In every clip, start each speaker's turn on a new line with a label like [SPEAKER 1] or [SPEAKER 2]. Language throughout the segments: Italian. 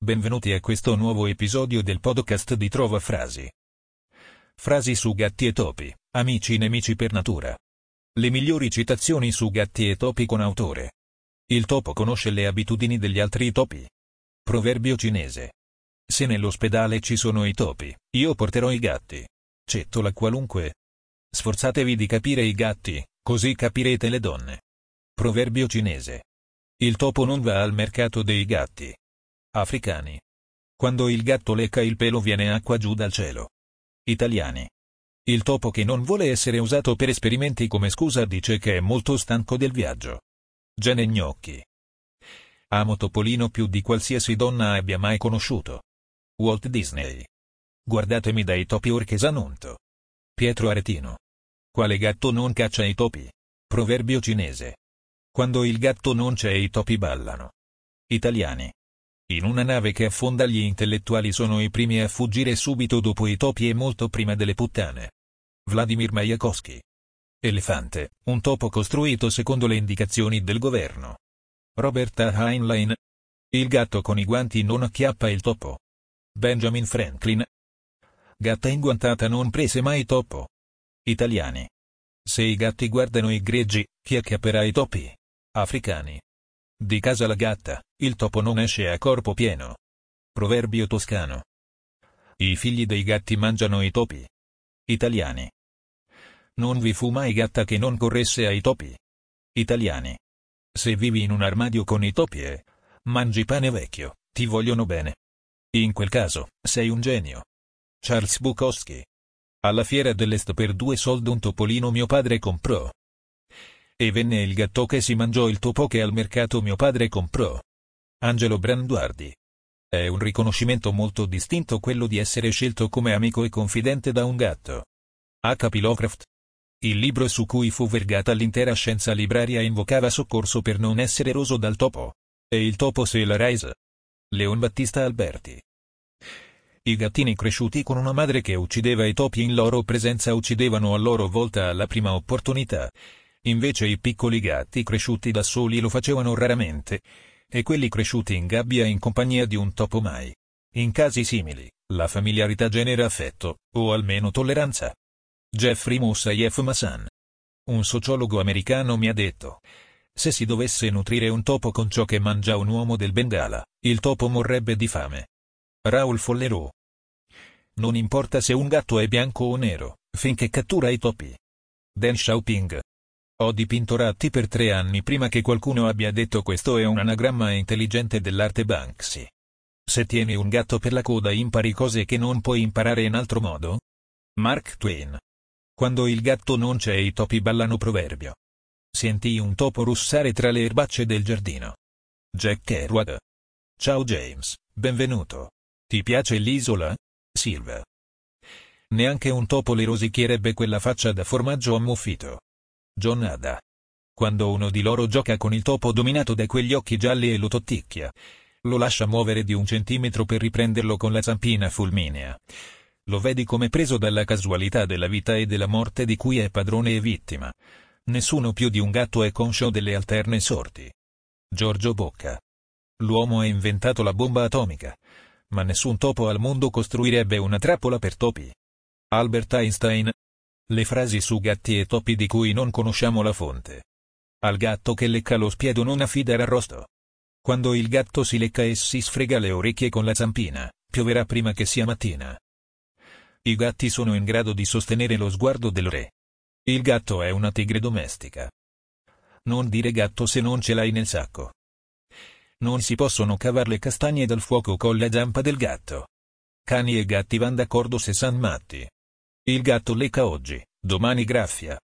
[SPEAKER 1] Benvenuti a questo nuovo episodio del podcast di Trova Frasi. Frasi su gatti e topi, amici nemici per natura. Le migliori citazioni su gatti e topi con autore. Il topo conosce le abitudini degli altri topi. Proverbio cinese. Se nell'ospedale ci sono i topi, io porterò i gatti. Cettola qualunque. Sforzatevi di capire i gatti, così capirete le donne. Proverbio cinese. Il topo non va al mercato dei gatti. Africani. Quando il gatto lecca il pelo viene acqua giù dal cielo. Italiani. Il topo che non vuole essere usato per esperimenti come scusa dice che è molto stanco del viaggio. Gene gnocchi. Amo Topolino più di qualsiasi donna abbia mai conosciuto. Walt Disney. Guardatemi dai topi orchesanunto. Pietro Aretino. Quale gatto non caccia i topi? Proverbio cinese. Quando il gatto non c'è i topi ballano. Italiani. In una nave che affonda gli intellettuali sono i primi a fuggire subito dopo i topi e molto prima delle puttane. Vladimir Mayakovsky. Elefante, un topo costruito secondo le indicazioni del governo. Roberta Heinlein. Il gatto con i guanti non acchiappa il topo. Benjamin Franklin. Gatta inguantata non prese mai topo. Italiani. Se i gatti guardano i greggi, chi acchiapperà i topi? Africani. Di casa la gatta, il topo non esce a corpo pieno. Proverbio toscano. I figli dei gatti mangiano i topi. Italiani. Non vi fu mai gatta che non corresse ai topi. Italiani. Se vivi in un armadio con i topi e mangi pane vecchio, ti vogliono bene. In quel caso, sei un genio. Charles Bukowski. Alla fiera dell'est per due soldi un topolino mio padre comprò. E venne il gatto che si mangiò il topo che al mercato mio padre comprò. Angelo Branduardi. È un riconoscimento molto distinto quello di essere scelto come amico e confidente da un gatto. H.P. Lovecraft. Il libro su cui fu vergata l'intera scienza libraria invocava soccorso per non essere roso dal topo. E il topo se la raise. Leon Battista Alberti. I gattini cresciuti con una madre che uccideva i topi in loro presenza uccidevano a loro volta alla prima opportunità. Invece i piccoli gatti cresciuti da soli lo facevano raramente, e quelli cresciuti in gabbia in compagnia di un topo mai. In casi simili, la familiarità genera affetto, o almeno tolleranza. Jeffrey Moussaieff Massan. Un sociologo americano mi ha detto, se si dovesse nutrire un topo con ciò che mangia un uomo del Bengala, il topo morrebbe di fame. Raoul Follerò. Non importa se un gatto è bianco o nero, finché cattura i topi. Deng Xiaoping. Ho dipinto ratti per tre anni prima che qualcuno abbia detto questo è un anagramma intelligente dell'arte Banksy. Se tieni un gatto per la coda impari cose che non puoi imparare in altro modo? Mark Twain. Quando il gatto non c'è i topi ballano proverbio. Sentì un topo russare tra le erbacce del giardino. Jack Kerouac. Ciao James, benvenuto. Ti piace l'isola? Silva. Neanche un topo le rosicchierebbe quella faccia da formaggio ammuffito. John Ada. Quando uno di loro gioca con il topo dominato da quegli occhi gialli e lo totticchia. Lo lascia muovere di un centimetro per riprenderlo con la zampina fulminea. Lo vedi come preso dalla casualità della vita e della morte di cui è padrone e vittima. Nessuno più di un gatto è conscio delle alterne sorti. Giorgio Bocca. L'uomo ha inventato la bomba atomica. Ma nessun topo al mondo costruirebbe una trappola per topi. Albert Einstein, le frasi su gatti e topi di cui non conosciamo la fonte. Al gatto che lecca lo spiedo non affidare arrosto. Quando il gatto si lecca e si sfrega le orecchie con la zampina, pioverà prima che sia mattina. I gatti sono in grado di sostenere lo sguardo del re. Il gatto è una tigre domestica. Non dire gatto se non ce l'hai nel sacco. Non si possono cavar le castagne dal fuoco con la zampa del gatto. Cani e gatti van d'accordo se san matti. Il gatto lecca oggi, domani graffia.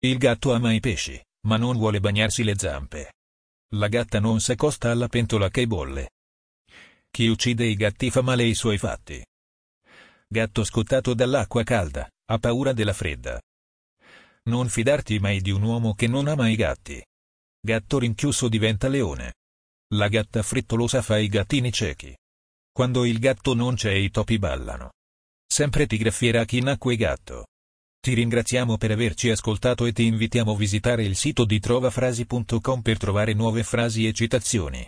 [SPEAKER 1] Il gatto ama i pesci, ma non vuole bagnarsi le zampe. La gatta non s'accosta alla pentola che bolle. Chi uccide i gatti fa male ai suoi fatti. Gatto scottato dall'acqua calda, ha paura della fredda. Non fidarti mai di un uomo che non ama i gatti. Gatto rinchiuso diventa leone. La gatta frettolosa fa i gattini ciechi. Quando il gatto non c'è i topi ballano. Sempre ti graffierà chi nacque gatto. Ti ringraziamo per averci ascoltato e ti invitiamo a visitare il sito di trovafrasi.com per trovare nuove frasi e citazioni.